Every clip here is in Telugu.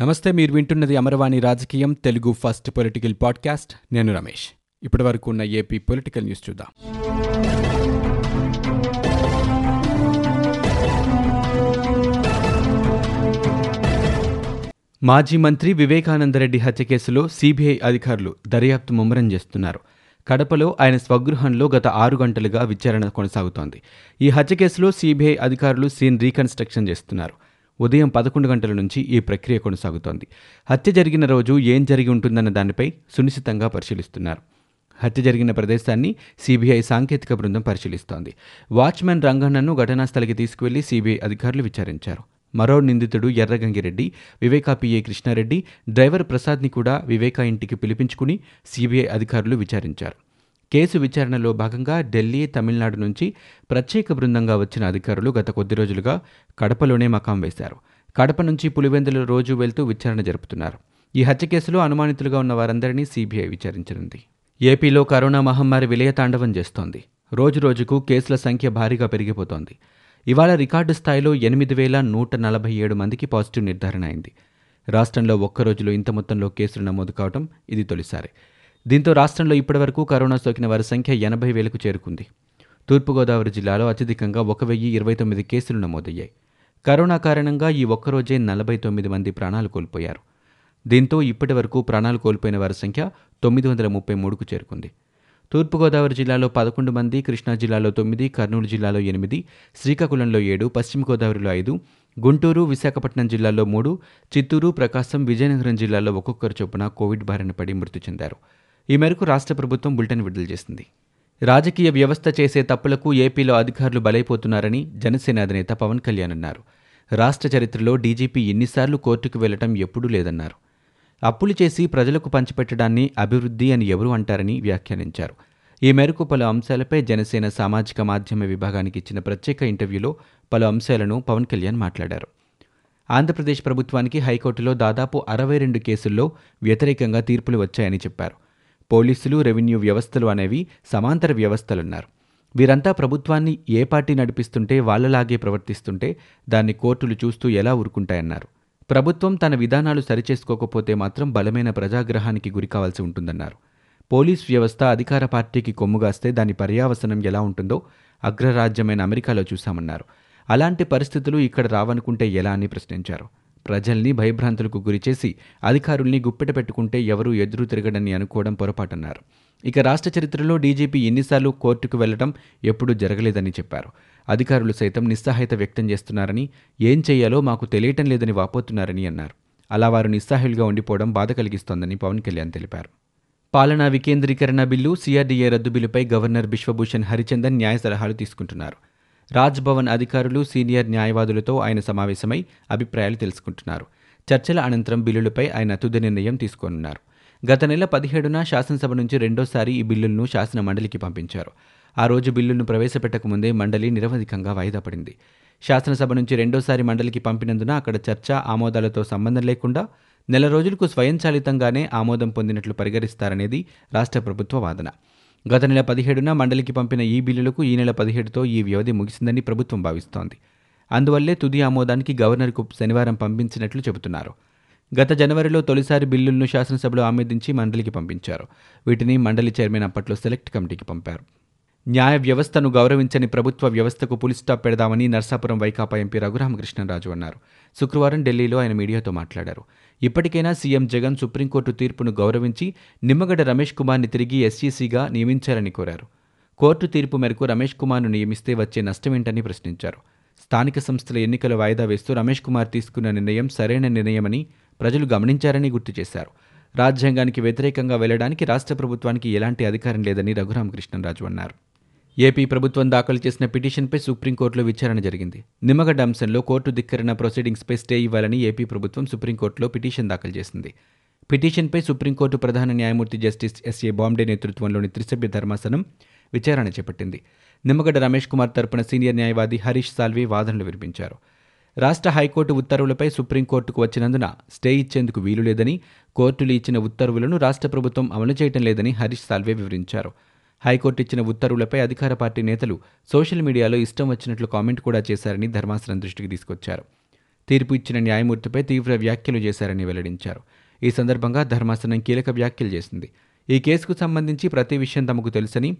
నమస్తే మీరు వింటున్నది అమరవాణి రాజకీయం తెలుగు ఫస్ట్ పొలిటికల్ పాడ్కాస్ట్. నేను రమేష్. ఇప్పటి వరకు ఉన్న ఏపీ పొలిటికల్ న్యూస్ చూద్దాం. మాజీ మంత్రి వివేకానందరెడ్డి హత్య కేసులో సీబీఐ అధికారులు దర్యాప్తు ముమ్మరం చేస్తున్నారు. కడపలో ఆయన స్వగృహంలో గత ఆరు గంటలుగా విచారణ కొనసాగుతోంది. ఈ హత్య కేసులో సీబీఐ అధికారులు సీన్ రీకన్స్ట్రక్షన్ చేస్తున్నారు. ఉదయం పదకొండు గంటల నుంచి ఈ ప్రక్రియ కొనసాగుతోంది. హత్య జరిగిన రోజు ఏం జరిగి ఉంటుందన్న దానిపై సునిశ్చితంగా పరిశీలిస్తున్నారు. హత్య జరిగిన ప్రదేశాన్ని సీబీఐ సాంకేతిక బృందం పరిశీలిస్తోంది. వాచ్మెన్ రంగన్నను ఘటనా స్థలికి తీసుకువెళ్ళి సీబీఐ అధికారులు విచారించారు. మరో నిందితుడు ఎర్రగంగిరెడ్డి వివేకా పిఏ కృష్ణారెడ్డి డ్రైవర్ ప్రసాద్ని కూడా వివేకా ఇంటికి పిలిపించుకుని సీబీఐ అధికారులు విచారించారు. కేసు విచారణలో భాగంగా ఢిల్లీ తమిళనాడు నుంచి ప్రత్యేక బృందంగా వచ్చిన అధికారులు గత కొద్ది రోజులుగా కడపలోనే మకాం వేశారు. కడప నుంచి పులివెందులు రోజు వెళ్తూ విచారణ జరుపుతున్నారు. ఈ హత్య కేసులో అనుమానితులుగా ఉన్న వారందరినీ సీబీఐ విచారించనుంది. ఏపీలో కరోనా మహమ్మారి విలయతాండవం చేస్తోంది. రోజురోజుకు కేసుల సంఖ్య భారీగా పెరిగిపోతోంది. ఇవాళ రికార్డు స్థాయిలో ఎనిమిది వేల నూట నలభై ఏడు మందికి పాజిటివ్ నిర్ధారణ అయింది. రాష్ట్రంలో ఒక్క రోజులో ఇంత మొత్తంలో కేసులు నమోదు కావడం ఇది తొలిసారి. దీంతో రాష్ట్రంలో ఇప్పటివరకు కరోనా సోకిన వారి సంఖ్య ఎనభై వేలకు చేరుకుంది. తూర్పుగోదావరి జిల్లాలో అత్యధికంగా ఒక వెయ్యి ఇరవై తొమ్మిది కేసులు నమోదయ్యాయి. కరోనా కారణంగా ఈ ఒక్కరోజే నలభై తొమ్మిది మంది ప్రాణాలు కోల్పోయారు. దీంతో ఇప్పటి వరకు ప్రాణాలు కోల్పోయిన వారి సంఖ్య తొమ్మిది వందల ముప్పై మూడుకు చేరుకుంది. తూర్పుగోదావరి జిల్లాలో పదకొండు మంది కృష్ణా జిల్లాలో తొమ్మిది కర్నూలు జిల్లాలో ఎనిమిది శ్రీకాకుళంలో ఏడు పశ్చిమ గోదావరిలో ఐదు గుంటూరు విశాఖపట్నం జిల్లాలో మూడు చిత్తూరు ప్రకాశం విజయనగరం జిల్లాలో ఒక్కొక్కరు చొప్పున కోవిడ్ బారిన పడి మృతి చెందారు. ఈ మేరకు రాష్ట్ర ప్రభుత్వం బులెటిన్ విడుదల చేసింది. రాజకీయ వ్యవస్థ చేసే తప్పులకు ఏపీలో అధికారులు బలైపోతున్నారని జనసేన అధినేత పవన్ కళ్యాణ్ అన్నారు. రాష్ట్ర చరిత్రలో డీజీపీ ఎన్నిసార్లు కోర్టుకు వెళ్ళటం ఎప్పుడూ లేదన్నారు. అప్పులు చేసి ప్రజలకు పంచిపెట్టడాన్ని అభివృద్ధి అని ఎవరు అంటారని వ్యాఖ్యానించారు. ఈ మేరకు పలు అంశాలపై జనసేన సామాజిక మాధ్యమ విభాగానికి ఇచ్చిన ప్రత్యేక ఇంటర్వ్యూలో పలు అంశాలను పవన్ కళ్యాణ్ మాట్లాడారు. ఆంధ్రప్రదేశ్ ప్రభుత్వానికి హైకోర్టులో దాదాపు అరవై రెండు కేసుల్లో వ్యతిరేకంగా తీర్పులు వచ్చాయని చెప్పారు. పోలీసులు రెవెన్యూ వ్యవస్థలు అనేవి సమాంతర వ్యవస్థలున్నారు. వీరంతా ప్రభుత్వాన్ని ఏ పార్టీ నడిపిస్తుంటే వాళ్ళలాగే ప్రవర్తిస్తుంటే దాన్ని కోర్టులు చూస్తూ ఎలా ఊరుకుంటాయన్నారు. ప్రభుత్వం తన విధానాలు సరిచేసుకోకపోతే మాత్రం బలమైన ప్రజాగ్రహానికి గురికావాల్సి ఉంటుందన్నారు. పోలీస్ వ్యవస్థ అధికార పార్టీకి కొమ్ముగాస్తే దాని పర్యావసనం ఎలా ఉంటుందో అగ్రరాజ్యమైన అమెరికాలో చూశామన్నారు. అలాంటి పరిస్థితులు ఇక్కడ రావనుకుంటే ఎలా అని ప్రశ్నించారు. ప్రజల్ని భయభ్రాంతులకు గురిచేసి అధికారుల్ని గుప్పెట పెట్టుకుంటే ఎవరూ ఎదురు తిరగడని అనుకోవడం పొరపాటన్నారు. ఇక రాష్ట్ర చరిత్రలో డీజీపీ ఎన్నిసార్లు కోర్టుకు వెళ్ళడం ఎప్పుడూ జరగలేదని చెప్పారు. అధికారులు సైతం నిస్సహాయత వ్యక్తం చేస్తున్నారని ఏం చేయాలో మాకు తెలియటం లేదని వాపోతున్నారని అన్నారు. అలా వారు నిస్సహాయులుగా ఉండిపోవడం బాధ కలిగిస్తోందని పవన్ కళ్యాణ్ తెలిపారు. పాలనా వికేంద్రీకరణ బిల్లు సీఆర్డీఏ రద్దు బిల్లుపై గవర్నర్ బిశ్వభూషణ్ హరిచందన్ న్యాయ సలహాలు తీసుకుంటున్నారు. రాజ్భవన్ అధికారులు సీనియర్ న్యాయవాదులతో ఆయన సమావేశమై అభిప్రాయాలు తెలుసుకుంటున్నారు. చర్చల అనంతరం బిల్లులపై ఆయన తుది నిర్ణయం తీసుకోనున్నారు. గత నెల పదిహేడున శాసనసభ నుంచి రెండోసారి ఈ బిల్లులను శాసన మండలికి పంపించారు. ఆ రోజు బిల్లును ప్రవేశపెట్టకముందే మండలి నిరవధికంగా వాయిదా పడింది. శాసనసభ నుంచి రెండోసారి మండలికి పంపినందున అక్కడ చర్చ ఆమోదాలతో సంబంధం లేకుండా నెల రోజులకు స్వయంచాలితంగానే ఆమోదం పొందినట్లు పరిగణిస్తారనేది రాష్ట్ర ప్రభుత్వ వాదన. గత నెల పదిహేడున మండలికి పంపిన ఈ బిల్లులకు ఈ నెల పదిహేడుతో ఈ వ్యవధి ముగిసిందని ప్రభుత్వం భావిస్తోంది. అందువల్లే తుది ఆమోదానికి గవర్నర్కు శనివారం పంపించినట్లు చెబుతున్నారు. గత జనవరిలో తొలిసారి బిల్లులను శాసనసభలో ఆమోదించి మండలికి పంపించారు. వీటిని మండలి చైర్మన్ అప్పట్లో సెలెక్ట్ కమిటీకి పంపారు. న్యాయ వ్యవస్థను గౌరవించని ప్రభుత్వ వ్యవస్థకు పులిస్టాప్ పెడదామని నర్సాపురం వైకాపా ఎంపీ రఘురామకృష్ణరాజు అన్నారు. శుక్రవారం ఢిల్లీలో ఆయన మీడియాతో మాట్లాడారు. ఇప్పటికైనా సీఎం జగన్ సుప్రీంకోర్టు తీర్పును గౌరవించి నిమ్మగడ్డ రమేష్ కుమార్ని తిరిగి ఎస్ఈసీగా నియమించారని కోరారు. కోర్టు తీర్పు మేరకు రమేష్ కుమార్ను నియమిస్తే వచ్చే నష్టమేంటని ప్రశ్నించారు. స్థానిక సంస్థల ఎన్నికల వాయిదా వేస్తూ రమేష్ కుమార్ తీసుకున్న నిర్ణయం సరైన నిర్ణయమని ప్రజలు గమనించారని గుర్తు చేశారు. రాజ్యాంగానికి వ్యతిరేకంగా వెళ్ళడానికి రాష్ట్ర ప్రభుత్వానికి ఎలాంటి అధికారం లేదని రఘురామకృష్ణరాజు అన్నారు. ఏపీ ప్రభుత్వం దాఖలు చేసిన పిటిషన్పై సుప్రీంకోర్టులో విచారణ జరిగింది. నిమ్మగడ్డ అంశంలో కోర్టు ధిక్కరణ ప్రొసీడింగ్స్పై స్టే ఇవ్వాలని ఏపీ ప్రభుత్వం సుప్రీంకోర్టులో పిటిషన్ దాఖలు చేసింది. పిటిషన్పై సుప్రీంకోర్టు ప్రధాన న్యాయమూర్తి జస్టిస్ ఎస్ఏ బాంబే నేతృత్వంలోని త్రిసభ్య ధర్మాసనం విచారణ చేపట్టింది. నిమ్మగడ్డ రమేష్ కుమార్ తరపున సీనియర్ న్యాయవాది హరీష్ సాల్వే వాదనలు వినిపించారు. రాష్ట్ర హైకోర్టు ఉత్తర్వులపై సుప్రీంకోర్టుకు వచ్చినందున స్టే ఇచ్చేందుకు వీలు లేదని కోర్టులు ఇచ్చిన ఉత్తర్వులను రాష్ట్ర ప్రభుత్వం అమలు చేయటం లేదని హరీష్ సాల్వే వివరించారు. హైకోర్టు ఇచ్చిన ఉత్తర్వులపై అధికార పార్టీ నేతలు సోషల్ మీడియాలో ఇష్టం వచ్చినట్లు కామెంట్ కూడా చేశారని ధర్మాసనం దృష్టికి తీసుకొచ్చారు. తీర్పు ఇచ్చిన న్యాయమూర్తిపై తీవ్ర వ్యాఖ్యలు చేశారని వెల్లడించారు. ఈ సందర్భంగా ధర్మాసనం కీలక వ్యాఖ్యలు చేసింది. ఈ కేసుకు సంబంధించి ప్రతి విషయం తమకు తెలుసని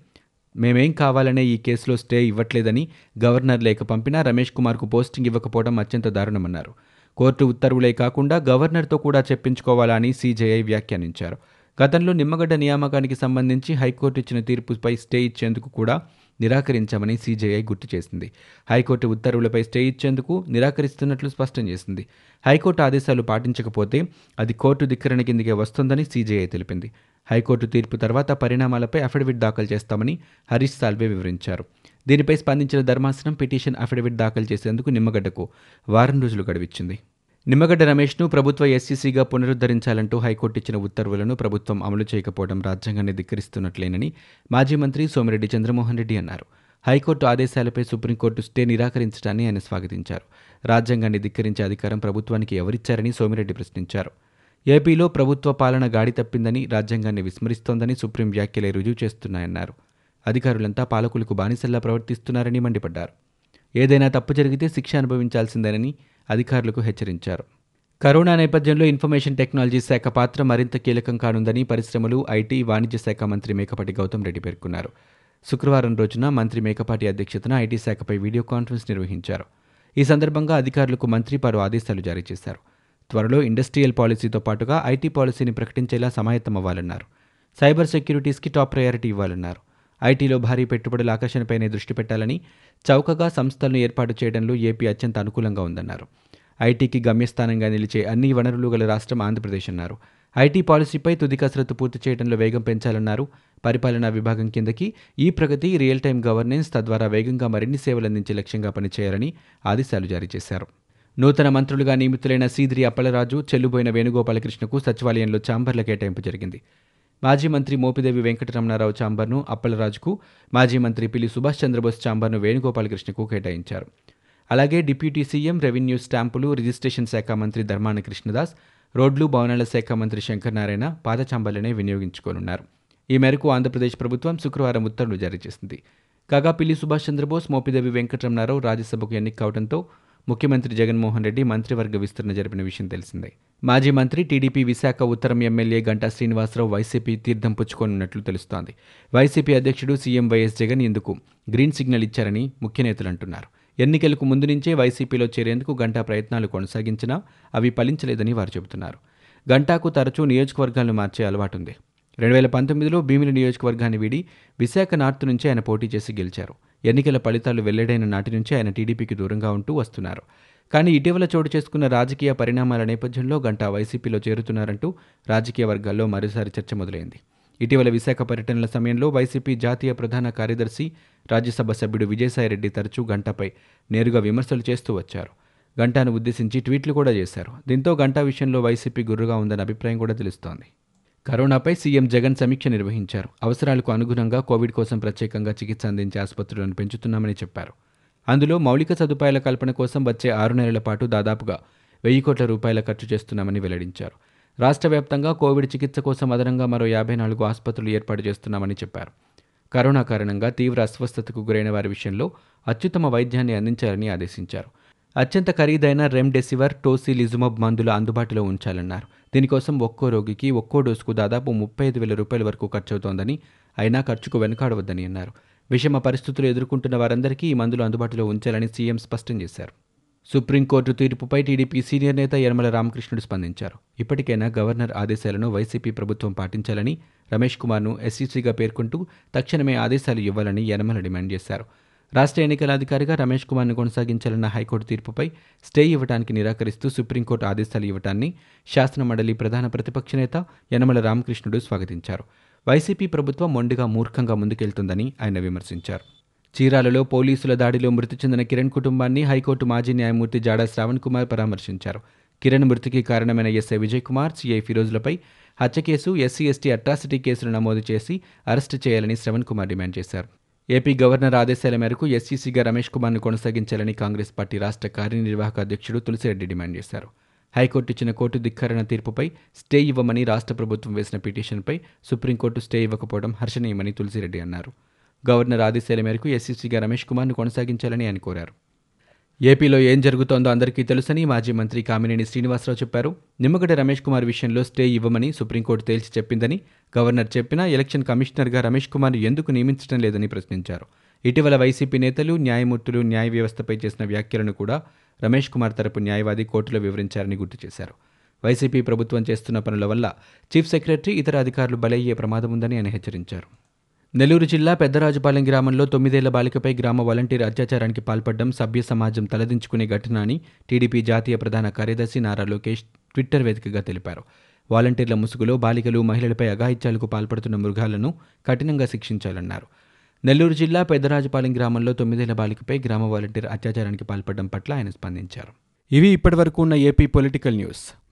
మేమేం కావాలనే ఈ కేసులో స్టే ఇవ్వట్లేదని గవర్నర్ లేఖ పంపినా రమేష్ కుమార్కు పోస్టింగ్ ఇవ్వకపోవడం అత్యంత దారుణమన్నారు. కోర్టు ఉత్తర్వులే కాకుండా గవర్నర్తో కూడా చెప్పించుకోవాలని సీజేఐ వ్యాఖ్యానించారు. గతంలో నిమ్మగడ్డ నియామకానికి సంబంధించి హైకోర్టు ఇచ్చిన తీర్పుపై స్టే ఇచ్చేందుకు కూడా నిరాకరించామని సీజేఐ గుర్తు చేసింది. హైకోర్టు ఉత్తర్వులపై స్టే ఇచ్చేందుకు నిరాకరిస్తున్నట్లు స్పష్టం చేసింది. హైకోర్టు ఆదేశాలు పాటించకపోతే అది కోర్టు ధిక్కరణ కిందికే వస్తుందని సీజేఐ తెలిపింది. హైకోర్టు తీర్పు తర్వాత పరిణామాలపై అఫిడవిట్ దాఖలు చేస్తామని హరీష్ సాల్వే వివరించారు. దీనిపై స్పందించిన ధర్మాసనం పిటిషన్ అఫిడవిట్ దాఖలు చేసేందుకు నిమ్మగడ్డకు వారం రోజులు గడివిచ్చింది. నిమ్మగడ్డ రమేష్ను ప్రభుత్వ ఎస్సీసీగా పునరుద్ధరించాలంటూ హైకోర్టు ఇచ్చిన ఉత్తర్వులను ప్రభుత్వం అమలు చేయకపోవడం రాజ్యాంగాన్ని ధిక్కరిస్తున్నట్లేనని మాజీ మంత్రి సోమిరెడ్డి చంద్రమోహన్ రెడ్డి అన్నారు. హైకోర్టు ఆదేశాలపై సుప్రీంకోర్టు స్టే నిరాకరించడాన్ని ఆయన స్వాగతించారు. రాజ్యాంగాన్ని ధిక్కరించే అధికారం ప్రభుత్వానికి ఎవరిచ్చారని సోమిరెడ్డి ప్రశ్నించారు. ఏపీలో ప్రభుత్వ పాలన గాడి తప్పిందని రాజ్యాంగాన్ని విస్మరిస్తోందని సుప్రీం వ్యాఖ్యలే రుజువు చేస్తున్నాయన్నారు. అధికారులంతా పాలకులకు బానిసల్లా ప్రవర్తిస్తున్నారని మండిపడ్డారు. ఏదైనా తప్పు జరిగితే శిక్ష అనుభవించాల్సిందేనని అధికారులకు హెచ్చరించారు. కరోనా నేపథ్యంలో ఇన్ఫర్మేషన్ టెక్నాలజీ శాఖ పాత్ర మరింత కీలకం కానుందని పరిశ్రమలు ఐటీ వాణిజ్య శాఖ మంత్రి మేకపాటి గౌతమ్ రెడ్డి పేర్కొన్నారు. శుక్రవారం రోజున మంత్రి మేకపాటి అధ్యక్షతన ఐటీ శాఖపై వీడియో కాన్ఫరెన్స్ నిర్వహించారు. ఈ సందర్భంగా అధికారులకు మంత్రి పలు ఆదేశాలు జారీ చేశారు. త్వరలో ఇండస్ట్రియల్ పాలసీతో పాటుగా ఐటీ పాలసీని ప్రకటించేలా సమాయత్తమవ్వాలన్నారు. సైబర్ సెక్యూరిటీస్కి టాప్ ప్రయారిటీ ఇవ్వాలన్నారు. ఐటీలో భారీ పెట్టుబడుల ఆకర్షణపైనే దృష్టి పెట్టాలని చౌకగా సంస్థలను ఏర్పాటు చేయడంలో ఏపీ అత్యంత అనుకూలంగా ఉందన్నారు. ఐటీకి గమ్యస్థానంగా నిలిచే అన్ని వనరులు గల రాష్ట్రం ఆంధ్రప్రదేశ్ అన్నారు. ఐటీ పాలసీపై తుది కసరత్తు పూర్తి చేయడంలో వేగం పెంచాలన్నారు. పరిపాలనా విభాగం కిందకి ఈ ప్రగతి రియల్ టైం గవర్నెన్స్ తద్వారా వేగంగా మరిన్ని సేవలు అందించే లక్ష్యంగా పనిచేయాలని ఆదేశాలు జారీ చేశారు. నూతన మంత్రులుగా నియమితులైన సీదిరి అప్పలరాజు చెల్లుబోయిన వేణుగోపాలకృష్ణకు సచివాలయంలో ఛాంబర్ల కేటాయింపు జరిగింది. మాజీ మంత్రి మోపిదేవి వెంకటరమణారావు ఛాంబర్ను అప్పలరాజుకు మాజీ మంత్రి పిల్లి సుభాష్ చంద్రబోస్ ఛాంబర్ను వేణుగోపాలకృష్ణకు కేటాయించారు. అలాగే డిప్యూటీ సీఎం రెవెన్యూ స్టాంపులు రిజిస్ట్రేషన్ శాఖ మంత్రి ధర్మాన కృష్ణదాస్ రోడ్లు భవనాల శాఖ మంత్రి శంకర్ నారాయణ పాదచాంబర్లనే వినియోగించుకోనున్నారు. ఈ మేరకు ఆంధ్రప్రదేశ్ ప్రభుత్వం శుక్రవారం ఉత్తర్వులు జారీ చేసింది. కాగా పిల్లి సుభాష్ చంద్రబోస్ మోపిదేవి వెంకటరమణారావు రాజ్యసభకు ఎన్నిక కావడంతో ముఖ్యమంత్రి జగన్మోహన్ రెడ్డి మంత్రివర్గ విస్తరణ జరిపిన విషయం తెలిసిందే. మాజీ మంత్రి టీడీపీ విశాఖ ఉత్తరం ఎమ్మెల్యే గంటా శ్రీనివాసరావు వైసీపీ తీర్థం పుచ్చుకోనున్నట్లు తెలుస్తోంది. వైసీపీ అధ్యక్షుడు సీఎం వైఎస్ జగన్ ఇందుకు గ్రీన్ సిగ్నల్ ఇచ్చారని ముఖ్య నేతలు అంటున్నారు. ఎన్నికలకు ముందు నుంచే వైసీపీలో చేరేందుకు గంటా ప్రయత్నాలు కొనసాగించినా అవి ఫలించలేదని వారు చెబుతున్నారు. గంటాకు తరచూ నియోజకవర్గాలను మార్చే అలవాటుంది. రెండు వేల పంతొమ్మిదిలో భీమిలి నియోజకవర్గాన్ని వీడి విశాఖ నార్త్ నుంచి ఆయన పోటీ చేసి గెలిచారు. ఎన్నికల ఫలితాలు వెల్లడైన నాటి నుంచి ఆయన టీడీపీకి దూరంగా ఉంటూ వస్తున్నారు. కానీ ఇటీవల చోటు చేసుకున్న రాజకీయ పరిణామాల నేపథ్యంలో గంటా వైసీపీలో చేరుతున్నారంటూ రాజకీయ వర్గాల్లో మరోసారి చర్చ మొదలైంది. ఇటీవల విశాఖ పర్యటనల సమయంలో వైసీపీ జాతీయ ప్రధాన కార్యదర్శి రాజ్యసభ సభ్యుడు విజయసాయిరెడ్డి తరచూ గంటపై నేరుగా విమర్శలు చేస్తూ వచ్చారు. గంటాను ఉద్దేశించి ట్వీట్లు కూడా చేశారు. దీంతో గంటా విషయంలో వైసీపీ గుర్రుగా ఉందన్న అభిప్రాయం కూడా తెలుస్తోంది. కరోనాపై సీఎం జగన్ సమీక్ష నిర్వహించారు. అవసరాలకు అనుగుణంగా కోవిడ్ కోసం ప్రత్యేకంగా చికిత్స అందించే ఆసుపత్రులను పెంచుతున్నామని చెప్పారు. అందులో మౌలిక సదుపాయాల కల్పన కోసం వచ్చే ఆరు నెలల పాటు దాదాపుగా వెయ్యి కోట్ల రూపాయల ఖర్చు చేస్తున్నామని వెల్లడించారు. రాష్ట్ర వ్యాప్తంగా కోవిడ్ చికిత్స కోసం అదనంగా మరో యాభై నాలుగు ఆసుపత్రులు ఏర్పాటు చేస్తున్నామని చెప్పారు. కరోనా కారణంగా తీవ్ర అస్వస్థతకు గురైన వారి విషయంలో అత్యుత్తమ వైద్యాన్ని అందించాలని ఆదేశించారు. అత్యంత ఖరీదైన రెమ్డెసివర్ టోసిలిజుమబ్ మందులు అందుబాటులో ఉంచాలన్నారు. దీనికోసం ఒక్కో రోగికి ఒక్కో డోసుకు దాదాపు ముప్పై ఐదు వేల రూపాయల వరకు ఖర్చవుతోందని అయినా ఖర్చుకు వెనుకాడవద్దని అన్నారు. విషమ పరిస్థితులు ఎదుర్కొంటున్న వారందరికీ ఈ మందులు అందుబాటులో ఉంచాలని సీఎం స్పష్టం చేశారు. సుప్రీంకోర్టు తీర్పుపై టీడీపీ సీనియర్ నేత యనమల రామకృష్ణుడు స్పందించారు. ఇప్పటికైనా గవర్నర్ ఆదేశాలను వైసీపీ ప్రభుత్వం పాటించాలని రమేష్ కుమార్ను ఎస్సీసీగా పేర్కొంటూ తక్షణమే ఆదేశాలు ఇవ్వాలని యనమల డిమాండ్ చేశారు. రాష్ట్ర ఎన్నికల అధికారిగా రమేష్ కుమార్ను కొనసాగించాలన్న హైకోర్టు తీర్పుపై స్టే ఇవ్వడానికి నిరాకరిస్తూ సుప్రీంకోర్టు ఆదేశాలు ఇవ్వటాన్ని శాసనమండలి ప్రధాన ప్రతిపక్ష నేత యనమల రామకృష్ణుడు స్వాగతించారు. వైసీపీ ప్రభుత్వం మొండిగా మూర్ఖంగా ముందుకెళ్తుందని ఆయన విమర్శించారు. చీరాలలో పోలీసుల దాడిలో మృతి చెందిన కిరణ్ కుటుంబాన్ని హైకోర్టు మాజీ న్యాయమూర్తి జాడా శ్రావణ్ కుమార్ పరామర్శించారు. కిరణ్ మృతికి కారణమైన ఎస్ఐ విజయ్ కుమార్ సిఐ ఫిరోజులపై హత్య కేసు ఎస్సీ ఎస్టీ అట్రాసిటీ కేసులు నమోదు చేసి అరెస్టు చేయాలని శ్రవణ్ కుమార్ డిమాండ్ చేశారు. ఏపీ గవర్నర్ ఆదేశాల మేరకు ఎస్సీసీగా రమేష్ కుమార్ను కొనసాగించాలని కాంగ్రెస్ పార్టీ రాష్ట్ర కార్యనిర్వాహక అధ్యక్షుడు తులసిరెడ్డి డిమాండ్ చేశారు. హైకోర్టు ఇచ్చిన కోర్టు ధిక్కరణ తీర్పుపై స్టే ఇవ్వమని రాష్ట్ర ప్రభుత్వం వేసిన పిటిషన్పై సుప్రీంకోర్టు స్టే ఇవ్వకపోవడం హర్షణీయమని తులసిరెడ్డి అన్నారు. గవర్నర్ ఆదేశాల మేరకు ఎస్సీసీగా రమేష్ కుమార్ను కొనసాగించాలని ఆయన కోరారు. ఏపీలో ఏం జరుగుతోందో అందరికీ తెలుసని మాజీ మంత్రి కామినేని శ్రీనివాసరావు చెప్పారు. నిమ్మగడ్డ రమేష్ కుమార్ విషయంలో స్టే ఇవ్వమని సుప్రీంకోర్టు తేల్చి చెప్పిందని గవర్నర్ చెప్పినా ఎలక్షన్ కమిషనర్గా రమేష్ కుమార్ ఎందుకు నియమించడం లేదని ప్రశ్నించారు. ఇటీవల వైసీపీ నేతలు న్యాయమూర్తులు న్యాయ వ్యవస్థపై చేసిన వ్యాఖ్యలను కూడా రమేష్ కుమార్ తరపు న్యాయవాది కోర్టులో వివరించారని గుర్తు చేశారు. వైసీపీ ప్రభుత్వం చేస్తున్న పనుల వల్ల చీఫ్ సెక్రటరీ ఇతర అధికారులు బలయ్యే ప్రమాదం ఉందని ఆయన హెచ్చరించారు. నెల్లూరు జిల్లా పెద్దరాజుపాలెం గ్రామంలో తొమ్మిదేళ్ళ బాలికపై గ్రామ వాలంటీర్ అత్యాచారానికి పాల్పడడం సభ్య సమాజం తలదించుకునే ఘటన అని టీడీపీ జాతీయ ప్రధాన కార్యదర్శి నారా లోకేష్ ట్విట్టర్ వేదికగా తెలిపారు. వాలంటీర్ల ముసుగులో బాలికలు మహిళలపై అఘాయిత్యాలకు పాల్పడుతున్న మృగాలను కఠినంగా శిక్షించాలన్నారు. నెల్లూరు జిల్లా పెద్దరాజుపాలెం గ్రామంలో తొమ్మిదేళ్ళ బాలికపై గ్రామ వాలంటీర్ అత్యాచారానికి పాల్పడడం పట్ల ఆయన స్పందించారు. ఇవి ఇప్పటివరకు ఉన్న ఏపీ పొలిటికల్ న్యూస్.